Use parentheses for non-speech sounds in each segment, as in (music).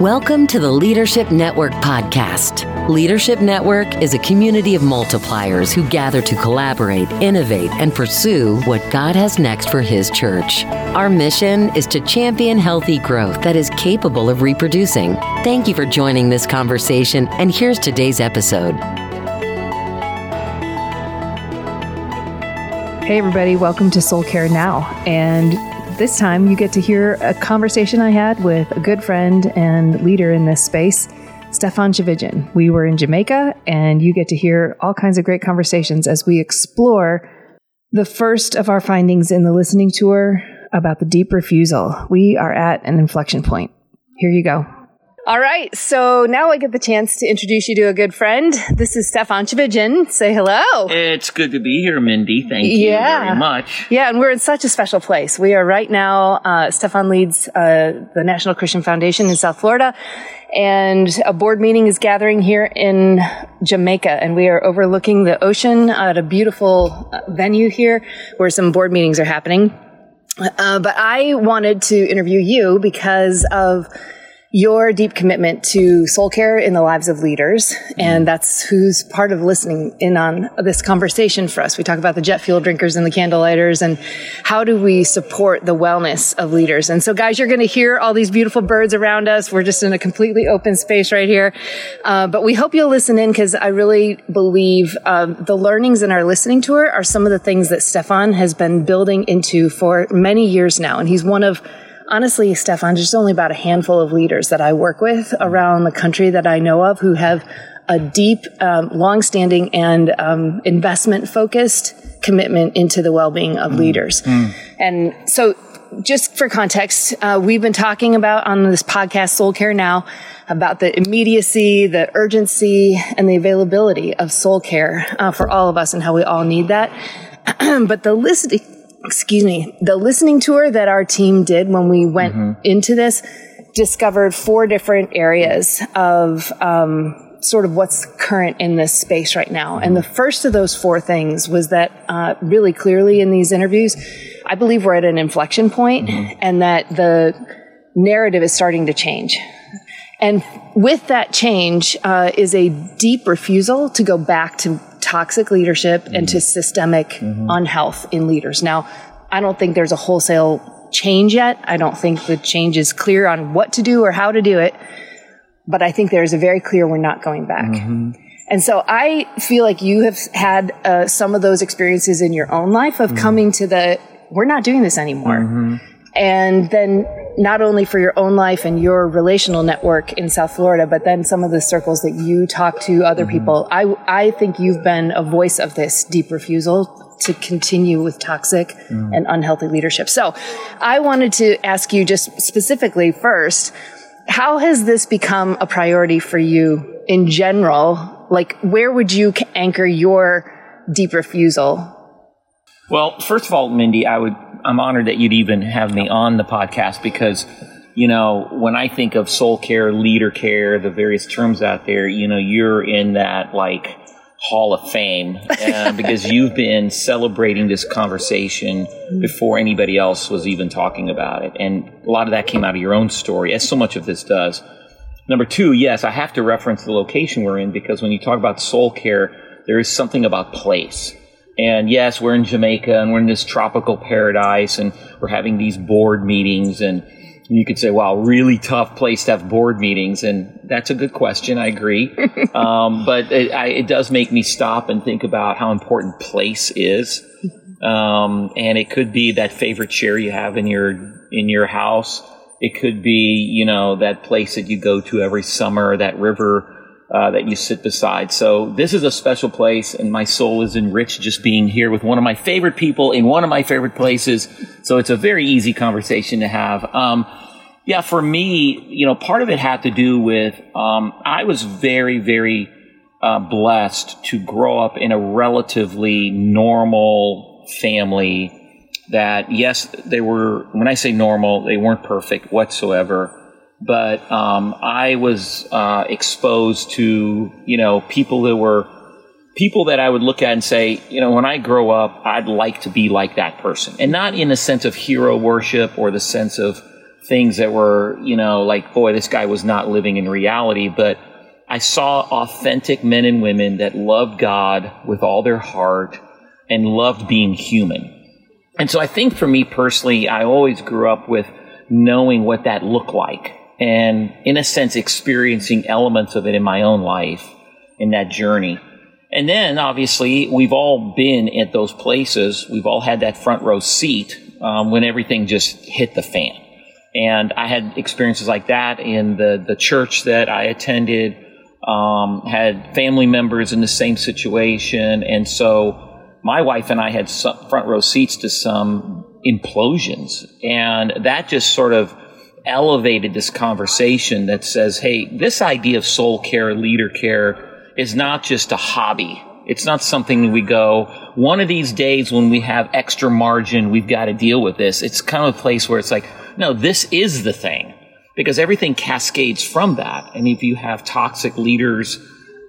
Welcome to the Leadership Network podcast. Leadership Network is a community of multipliers who gather to collaborate, innovate, and pursue what God has next for His church. Our mission is to champion healthy growth that is capable of reproducing. Thank you for joining this conversation, and here's today's episode. Hey, everybody, welcome to Soul Care Now. And this time you get to hear a conversation I had with a good friend and leader in this space, Stephan Tchividjian. We were in Jamaica, and you get to hear all kinds of great conversations as we explore the first of our findings in the listening tour about the deep refusal. We are at an inflection point. Here you go. All right, so now I get the chance to introduce you to a good friend. This is Stephan Tchividjian. Say hello. It's good to be here, Mindy. Thank you Yeah. very much. Yeah, and we're in such a special place. We are right now, uh, Stephan leads uh, the National Christian Foundation in South Florida, and a board meeting is gathering here in Jamaica, and we are overlooking the ocean at a beautiful uh, venue here where some board meetings are happening. Uh, but I wanted to interview you because of your deep commitment to soul care in the lives of leaders. And that's who's part of listening in on this conversation for us. We talk about the jet fuel drinkers and the candlelighters and how do we support the wellness of leaders. And so guys, you're going to hear all these beautiful birds around us. We're just in a completely open space right here. Uh, but we hope you'll listen in because I really believe um, the learnings in our listening tour are some of the things that Stephan has been building into for many years now. And he's one of honestly, Stephan, there's only about a handful of leaders that I work with around the country that I know of who have a deep, um, long-standing and um, investment-focused commitment into the well-being of leaders. And so, just for context, uh, we've been talking about on this podcast, Soul Care Now, about the immediacy, the urgency, and the availability of soul care uh, for all of us, and how we all need that. (clears throat) but the listening excuse me, the listening tour that our team did when we went into this discovered four different areas of um, sort of what's current in this space right now. And the first of those four things was that uh, really clearly in these interviews, I believe we're at an inflection point and that the narrative is starting to change. And with that change uh, is a deep refusal to go back to toxic leadership and to mm-hmm. systemic mm-hmm. unhealth in leaders. Now, I don't think there's a wholesale change yet. I don't think the change is clear on what to do or how to do it. But I think there's a very clear we're not going back. Mm-hmm. And so I feel like you have had uh, some of those experiences in your own life of coming to the, we're not doing this anymore. And then not only for your own life and your relational network in South Florida, but then some of the circles that you talk to other mm-hmm. people. I, I think you've been a voice of this deep refusal to continue with toxic mm. and unhealthy leadership. So I wanted to ask you just specifically first, how has this become a priority for you in general? Like, where would you anchor your deep refusal? Well, first of all, Mindy, I would I'm honored that you'd even have me on the podcast because you know when I think of soul care, leader care, the various terms out there, you know, you're in that like hall of fame (laughs) uh, because you've been celebrating this conversation before anybody else was even talking about it, and a lot of that came out of your own story, as so much of this does. Number two, yes, I have to reference the location we're in because when you talk about soul care, there is something about place. And yes, we're in Jamaica and we're in this tropical paradise and we're having these board meetings and you could say, wow, really tough place to have board meetings. And that's a good question. I agree. (laughs) um, but it, I, it does make me stop and think about how important place is. Um, and it could be that favorite chair you have in your, in your house. It could be, you know, that place that you go to every summer, that river uh, that you sit beside. So this is a special place, and my soul is enriched just being here with one of my favorite people in one of my favorite places. So it's a very easy conversation to have. Um, yeah, for me, you know, part of it had to do with um, I was very, very uh, blessed to grow up in a relatively normal family. That yes, they were. When I say normal, they weren't perfect whatsoever but um, I was uh, exposed to you know people that were people that I would look at and say, you know, when I grow up, I'd like to be like that person, and not in the sense of hero worship or the sense of things that were, you know, like, boy, this guy was not living in reality. But I saw authentic men and women that loved God with all their heart and loved being human. And so I think for me personally, I always grew up with knowing what that looked like and in a sense experiencing elements of it in my own life in that journey. And then obviously we've all been at those places. We've all had that front row seat um, when everything just hit the fan. And I had experiences like that in the, the church that I attended, um, had family members in the same situation. And so my wife and I had front row seats to some implosions. And that just sort of elevated this conversation that says, hey, this idea of soul care, leader care is not just a hobby. It's not something we go, one of these days when we have extra margin, we've got to deal with this. It's kind of a place where it's like, no, this is the thing because everything cascades from that. And if you have toxic leaders,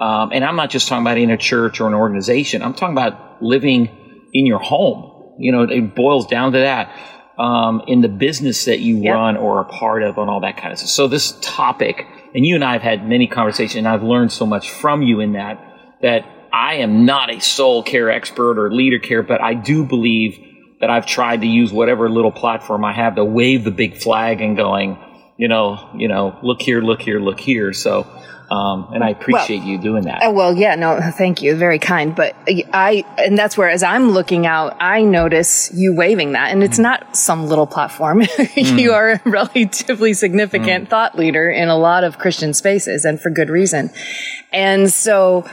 um, and I'm not just talking about in a church or an organization, I'm talking about living in your home. You know, it boils down to that um, in the business that you yep. run or are part of and all that kind of stuff. So this topic, and you and I have had many conversations, and I've learned so much from you in that, that I am not a soul care expert or leader care, but I do believe that I've tried to use whatever little platform I have to wave the big flag and going, you know, you know, look here, look here, look here. So um, and I appreciate well, you doing that. Uh, well, yeah, no, thank you. Very kind. But I, and that's where, as I'm looking out, I notice you waving that. And it's mm. not some little platform. (laughs) mm. You are a relatively significant mm. thought leader in a lot of Christian spaces and for good reason. And so,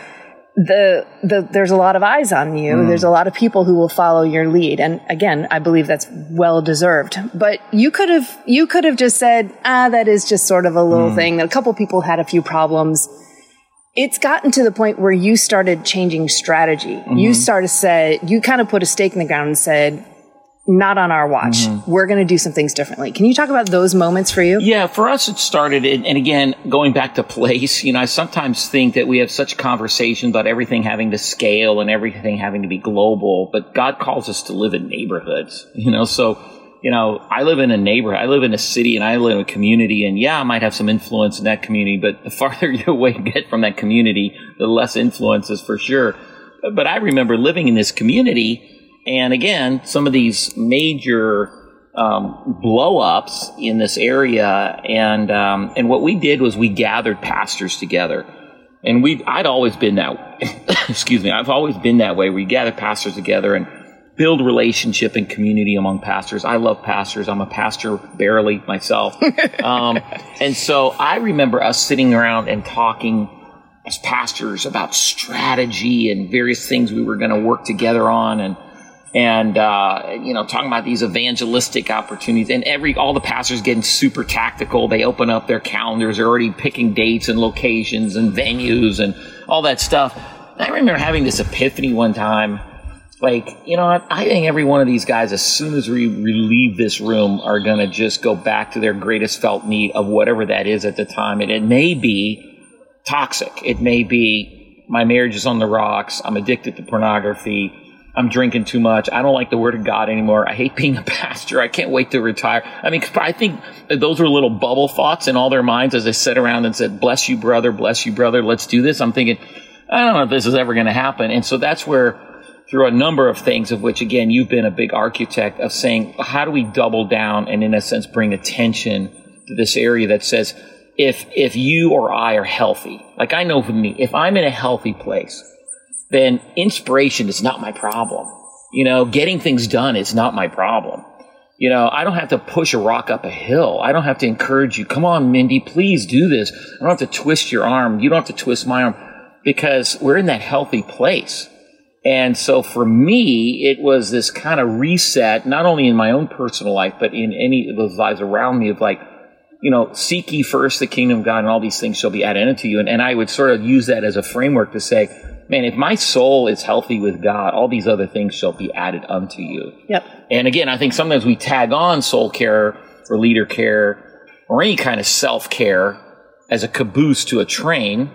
the, the there's a lot of eyes on you. Mm. There's a lot of people who will follow your lead, and again, I believe that's well deserved. But you could have you could have just said, ah, that is just sort of a little mm. thing. A couple people had a few problems. It's gotten to the point where you started changing strategy. Mm-hmm. You started said you kind of put a stake in the ground and said, not on our watch. Mm-hmm. We're going to do some things differently. Can you talk about those moments for you? Yeah, for us, it started, and again, going back to place, you know, I sometimes think that we have such conversations about everything having to scale and everything having to be global, but God calls us to live in neighborhoods, (laughs) you know, so, you know, I live in a neighborhood, I live in a city and I live in a community, and yeah, I might have some influence in that community, but the (laughs) farther you away get from that community, the less influence is for sure. But I remember living in this community and again, some of these major um, blow ups in this area, and um, and what we did was we gathered pastors together, and we I'd always been that (coughs) excuse me I've always been that way. We gather pastors together and build relationship and community among pastors. I love pastors. I'm a pastor barely myself, (laughs) um, and so I remember us sitting around and talking as pastors about strategy and various things we were going to work together on and and uh, you know talking about these evangelistic opportunities and every all the pastors getting super tactical. They open up their calendars. They're already picking dates and locations and venues and all that stuff. I remember having this epiphany one time. Like you know what i think every one of these guys as soon as we leave this room are going to just go back to their greatest felt need of whatever that is at the time. And it may be toxic. It may be my marriage is on the rocks. I'm addicted to pornography I'm drinking too much. I don't like the word of God anymore. I hate being a pastor. I can't wait to retire. I mean, I think those were little bubble thoughts in all their minds as they sat around and said, bless you, brother, bless you, brother, let's do this. I'm thinking, I don't know if this is ever going to happen. And so that's where, through a number of things, of which, again, you've been a big architect of saying, how do we double down and, in a sense, bring attention to this area that says, if, if you or I are healthy, like I know for me, if I'm in a healthy place, then inspiration is not my problem. You know, getting things done is not my problem. You know, I don't have to push a rock up a hill. I don't have to encourage you. Come on, Mindy, please do this. I don't have to twist your arm. You don't have to twist my arm because we're in that healthy place. And so for me, it was this kind of reset, not only in my own personal life, but in any of those lives around me of like, you know, seek ye first the kingdom of God and all these things shall be added unto you. And, and I would sort of use that as a framework to say, man, if my soul is healthy with God, all these other things shall be added unto you. Yep. And again, I think sometimes we tag on soul care or leader care or any kind of self care as a caboose to a train.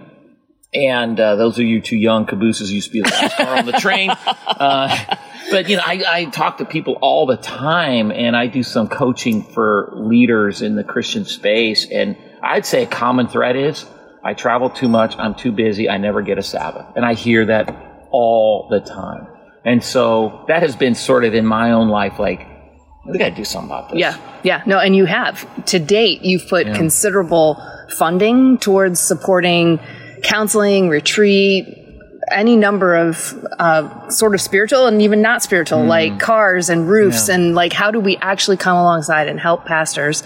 And uh, those of you too young, cabooses used to be the last car on the train. (laughs) Uh, but you know, I, I talk to people all the time, and I do some coaching for leaders in the Christian space, and I'd say a common thread is I travel too much, I'm too busy, I never get a Sabbath, and I hear that all the time, and so that has been sort of in my own life, like we got to do something about this. Yeah, yeah, no, and you have to date. You've put Yeah. considerable funding towards supporting counseling, retreat, any number of uh, sort of spiritual and even not spiritual, like cars and roofs, Yeah. and like how do we actually come alongside and help pastors?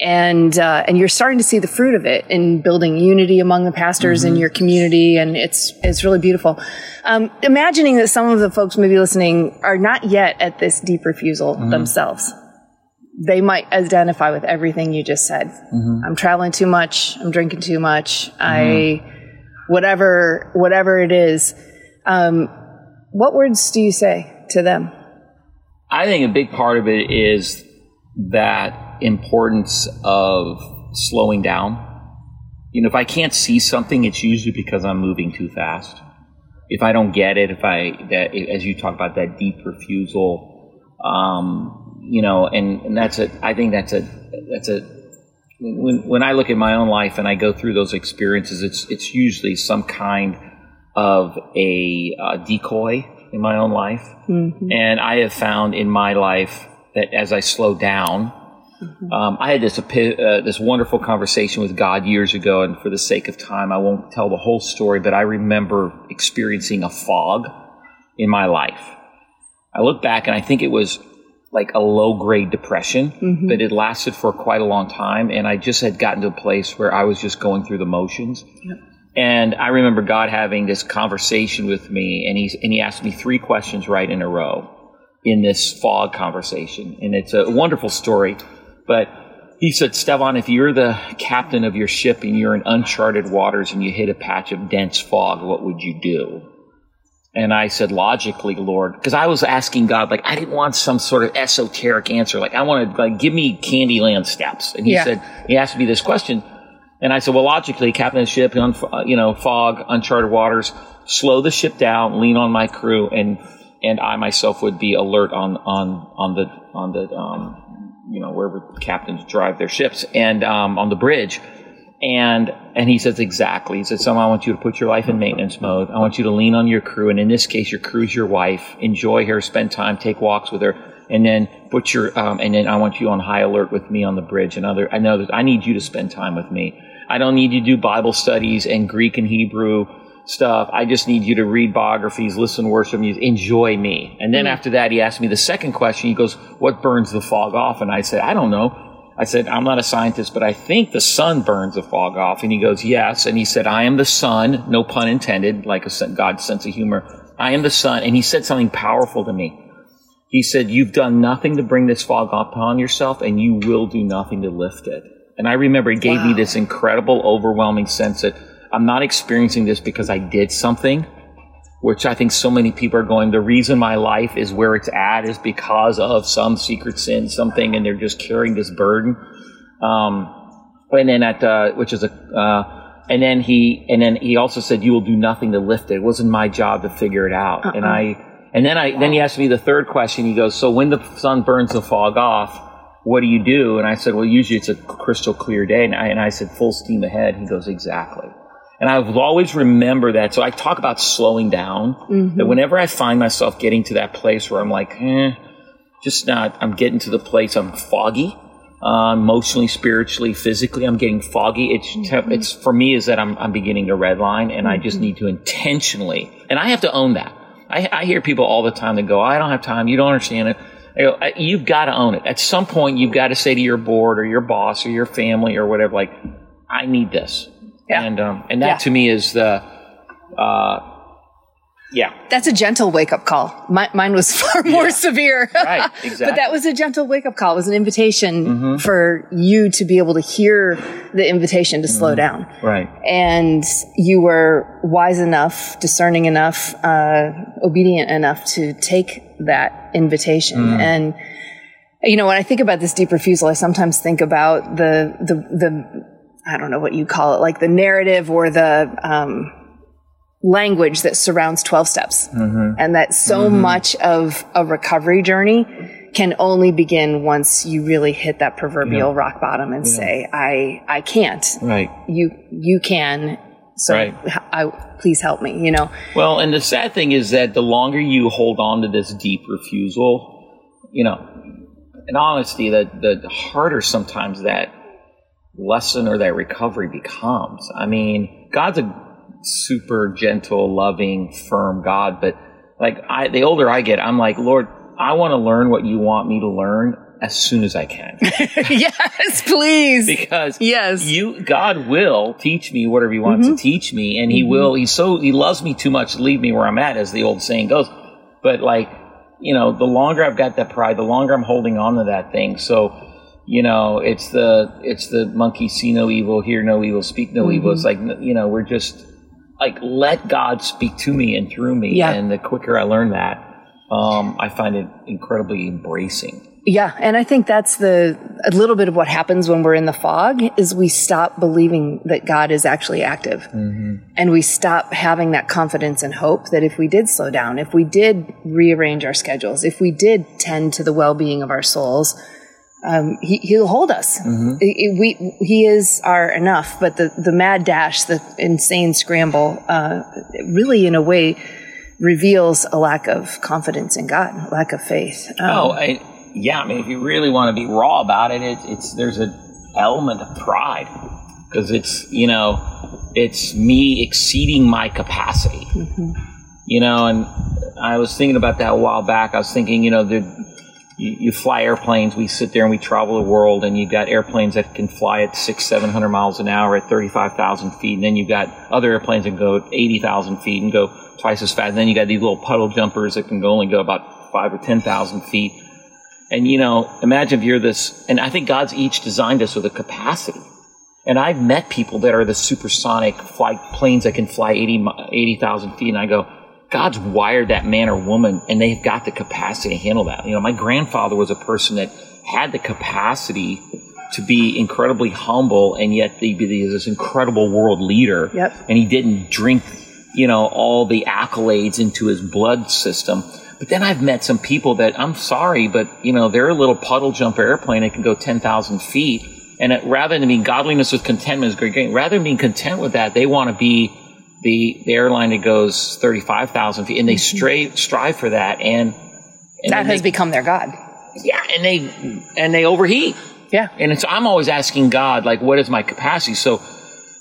And uh, and you're starting to see the fruit of it in building unity among the pastors in your community, and it's it's really beautiful. Um, imagining that some of the folks maybe listening are not yet at this deep refusal themselves they might identify with everything you just said. I'm traveling too much. I'm drinking too much. I, whatever, whatever it is. Um, what words do you say to them? I think a big part of it is that importance of slowing down. You know, if I can't see something, it's usually because I'm moving too fast. If I don't get it, if I that as you talk about that deep refusal, um, you know, and, and that's a I think that's a that's a when when I look at my own life and I go through those experiences, it's it's usually some kind of a uh, decoy in my own life, and I have found in my life that as I slow down, um, I had this uh, this wonderful conversation with God years ago, and for the sake of time, I won't tell the whole story, but I remember experiencing a fog in my life. I look back and I think it was like a low grade depression, but it lasted for quite a long time, and I just had gotten to a place where I was just going through the motions. And I remember God having this conversation with me, and he and he asked me three questions right in a row in this fog conversation, and it's a wonderful story. But he said, Stephan, if you're the captain of your ship and you're in uncharted waters and you hit a patch of dense fog, what would you do? And I said, logically, Lord, because I was asking God, like, I didn't want some sort of esoteric answer. Like, I wanted, like, give me Candyland steps. And he Yeah. said, he asked me this question. And I said, well, logically, captain of the ship, you know, fog, uncharted waters, slow the ship down, lean on my crew, and and I myself would be alert on on on the on the um, you know wherever captains drive their ships and um, on the bridge. And and he says exactly. He says "Some I want you to put your life in maintenance mode. I want you to lean on your crew, and in this case, your crew's your wife. Enjoy her, spend time, take walks with her, and then put your um, and then I want you on high alert with me on the bridge. And other, I know that I need you to spend time with me. I don't need you to do Bible studies and Greek and Hebrew stuff. I just need you to read biographies, listen to worship music, enjoy me. And then mm-hmm. after that, he asked me the second question. He goes, "What burns the fog off?" And I said, "I don't know." I said, I'm not a scientist, but I think the sun burns the fog off. And he goes, Yes. And he said, I am the sun, no pun intended, like a God's sense of humor. I am the sun. And he said something powerful to me. He said, You've done nothing to bring this fog upon yourself, and you will do nothing to lift it. And I remember it gave me this incredible, overwhelming sense that I'm not experiencing this because I did something, which I think so many people are going, the reason my life is where it's at is because of some secret sin, something, and they're just carrying this burden. Um, and then at, uh, which is a, uh, and then he, and then he also said, you will do nothing to lift it. It wasn't my job to figure it out. And I, and then I, then he asked me the third question. He goes, so when the sun burns the fog off, what do you do? And I said, well, usually it's a crystal clear day. And I, and I said, full steam ahead. He goes, exactly. And I've always remember that. So I talk about slowing down. That whenever I find myself getting to that place where I'm like, eh, just not, I'm getting to the place I'm foggy, uh, emotionally, spiritually, physically, I'm getting foggy. It's, te- it's for me is that I'm, I'm beginning to redline and I just need to intentionally, and I have to own that. I, I hear people all the time that go, I don't have time. You don't understand it. I go, "I- you've got to own it. At some point, you've got to say to your board or your boss or your family or whatever, like, I need this. Yeah. And, um, and that Yeah. to me is the, uh, yeah. That's a gentle wake up call. My, mine was (laughs) far more Yeah. severe. Right, (laughs) but that was a gentle wake up call. It was an invitation Mm-hmm. for you to be able to hear the invitation to Mm-hmm. slow down. Right. And you were wise enough, discerning enough, uh, obedient enough to take that invitation. Mm. And, you know, when I think about this deep refusal, I sometimes think about the, the, the, I don't know what you call it, like the narrative or the, um, language that surrounds 12 steps. And that so much of a recovery journey can only begin once you really hit that proverbial rock bottom and say i i can't. Right. you you can. So Right. I, please help me you know? Well, and the sad thing is that the longer you hold on to this deep refusal, you know, in honesty, the, the harder sometimes that lesson or that recovery becomes. I mean, God's a super gentle, loving, firm God, but like I, the older I get, I'm like, Lord, I want to learn what you want me to learn as soon as I can. (laughs) yes please because Yes. you God will teach me whatever He wants Mm-hmm. to teach me, and He will. He's so He loves me too much to leave me where I'm at, as the old saying goes. But like you know, the longer I've got that pride, the longer I'm holding on to that thing. So you know, it's the it's the monkey see no evil, hear no evil, speak no evil. It's like Mm-hmm. you know, we're just like let God speak to me and through me, Yeah. and the quicker I learn that, um, I find it incredibly embracing. Yeah, and I think that's the a little bit of what happens when we're in the fog is we stop believing that God is actually active. And we stop having that confidence and hope that if we did slow down, if we did rearrange our schedules, if we did tend to the well-being of our souls, um, he, he'll hold us. I- we, he is our enough, but the, the mad dash, the insane scramble, uh, really in a way reveals a lack of confidence in God, lack of faith. Um, Oh, I, yeah. I mean, if you really want to be raw about it, it it's there's an element of pride because it's you know it's me exceeding my capacity. You know, and I was thinking about that a while back. I was thinking, you know, the, you, you fly airplanes. We sit there and we travel the world, and you've got airplanes that can fly at six, seven hundred miles an hour at thirty-five thousand feet, and then you've got other airplanes that can go eighty thousand feet and go twice as fast. And then you got these little puddle jumpers that can go only go about five or ten thousand feet. And you know, imagine if you're this, and I think God's each designed us with a capacity. And I've met people that are the supersonic flight planes that can fly 80 mi- 80,000 feet, and I go, God's wired that man or woman, and they've got the capacity to handle that. You know, my grandfather was a person that had the capacity to be incredibly humble, and yet he be this incredible world leader. Yep. And he didn't drink, you know, all the accolades into his blood system. But then I've met some people that I'm sorry, but you know, they're a little puddle jumper airplane that can go 10,000 feet. And it, rather than being godliness with contentment is great, great. Rather than being content with that, they want to be the, the airline that goes 35,000 feet and they mm-hmm. strive, strive for that. And, and that has they, become their God. yeah, and they, and they overheat. Yeah. And it's, I'm always asking God, like, what is my capacity? So,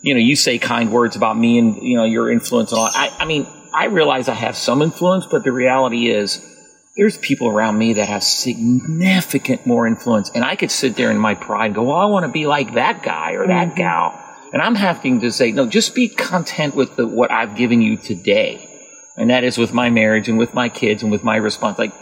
you know, you say kind words about me and, you know, your influence and all. I, I mean, I realize I have some influence, but the reality is there's people around me that have significant more influence. And I could sit there in my pride and go, well, I want to be like that guy or that mm-hmm. gal. And I'm having to say, no, just be content with the, what I've given you today. And that is with my marriage and with my kids and with my response. Like,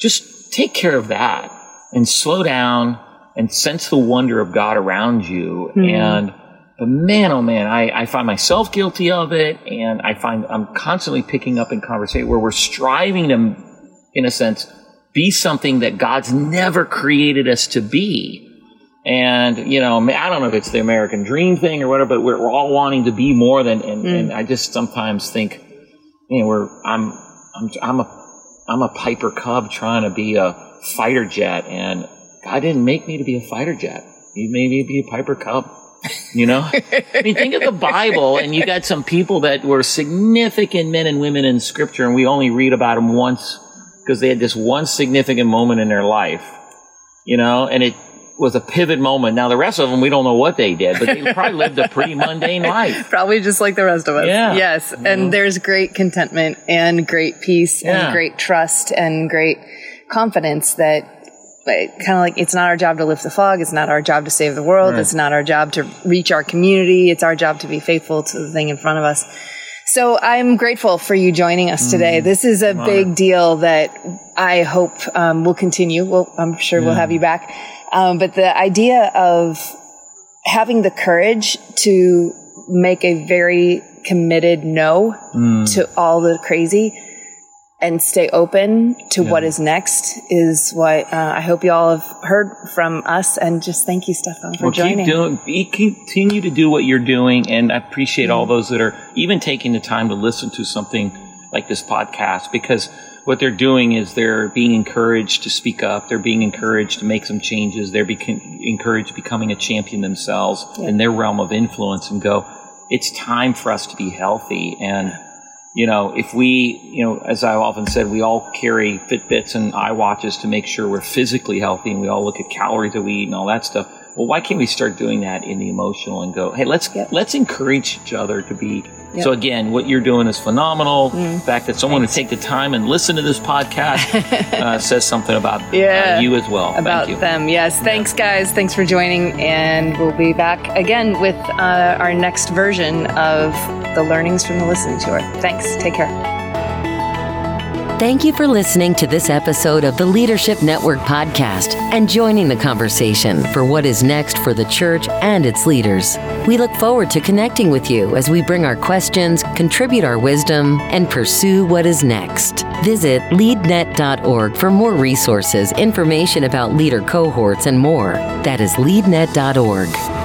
just take care of that and slow down and sense the wonder of God around you. Hmm. And but man, oh man, I, I find myself guilty of it, and I find I'm constantly picking up in conversation where we're striving to, in a sense, be something that God's never created us to be. And you know, I don't know if it's the American dream thing or whatever, but we're, we're all wanting to be more than. And, and mm. I just sometimes think, you know, we're I'm I'm I'm a I'm a Piper Cub trying to be a fighter jet, and God didn't make me to be a fighter jet. He made me to be a Piper Cub. You know, (laughs) I mean, think of the Bible, and you got some people that were significant men and women in Scripture, and we only read about them once because they had this one significant moment in their life. You know, and it was a pivot moment. Now the rest of them, we don't know what they did, but they (laughs) probably lived a pretty mundane life. Probably just like the rest of us. Yeah. Yes. And there's great contentment and great peace Yeah. and great trust and great confidence that kind of like it's not our job to lift the fog. It's not our job to save the world. It's not our job to reach our community. It's our job to be faithful to the thing in front of us. So I'm grateful for you joining us today. This is a big deal that I hope um, will continue. Well, I'm sure we'll have you back. Um, but the idea of having the courage to make a very committed no to all the crazy and stay open to yeah. what is next is what uh, I hope you all have heard from us. And just thank you, Stephan, for well, joining. Keep doing, continue to do what you're doing, and I appreciate mm-hmm. all those that are even taking the time to listen to something like this podcast because what they're doing is they're being encouraged to speak up. They're being encouraged to make some changes. They're being encouraged becoming a champion themselves yeah. in their realm of influence and go, it's time for us to be healthy and you know, if we, you know, as I often said, we all carry Fitbits and iWatches to make sure we're physically healthy and we all look at calories that we eat and all that stuff. Well, why can't we start doing that in the emotional and go, hey, let's yep. let's encourage each other to be. Yep. So again, what you're doing is phenomenal. Mm. The fact that someone Thanks. would take the time and listen to this podcast (laughs) uh, says something about yeah, uh, you as well. About them, yes. Thanks, guys. Thanks for joining, and we'll be back again with uh, our next version of the learnings from the listening tour. Thanks. Take care. Thank you for listening to this episode of the Leadership Network podcast and joining the conversation for what is next for the church and its leaders. We look forward to connecting with you as we bring our questions, contribute our wisdom, and pursue what is next. Visit leadnet.org for more resources, information about leader cohorts, and more. That is leadnet.org.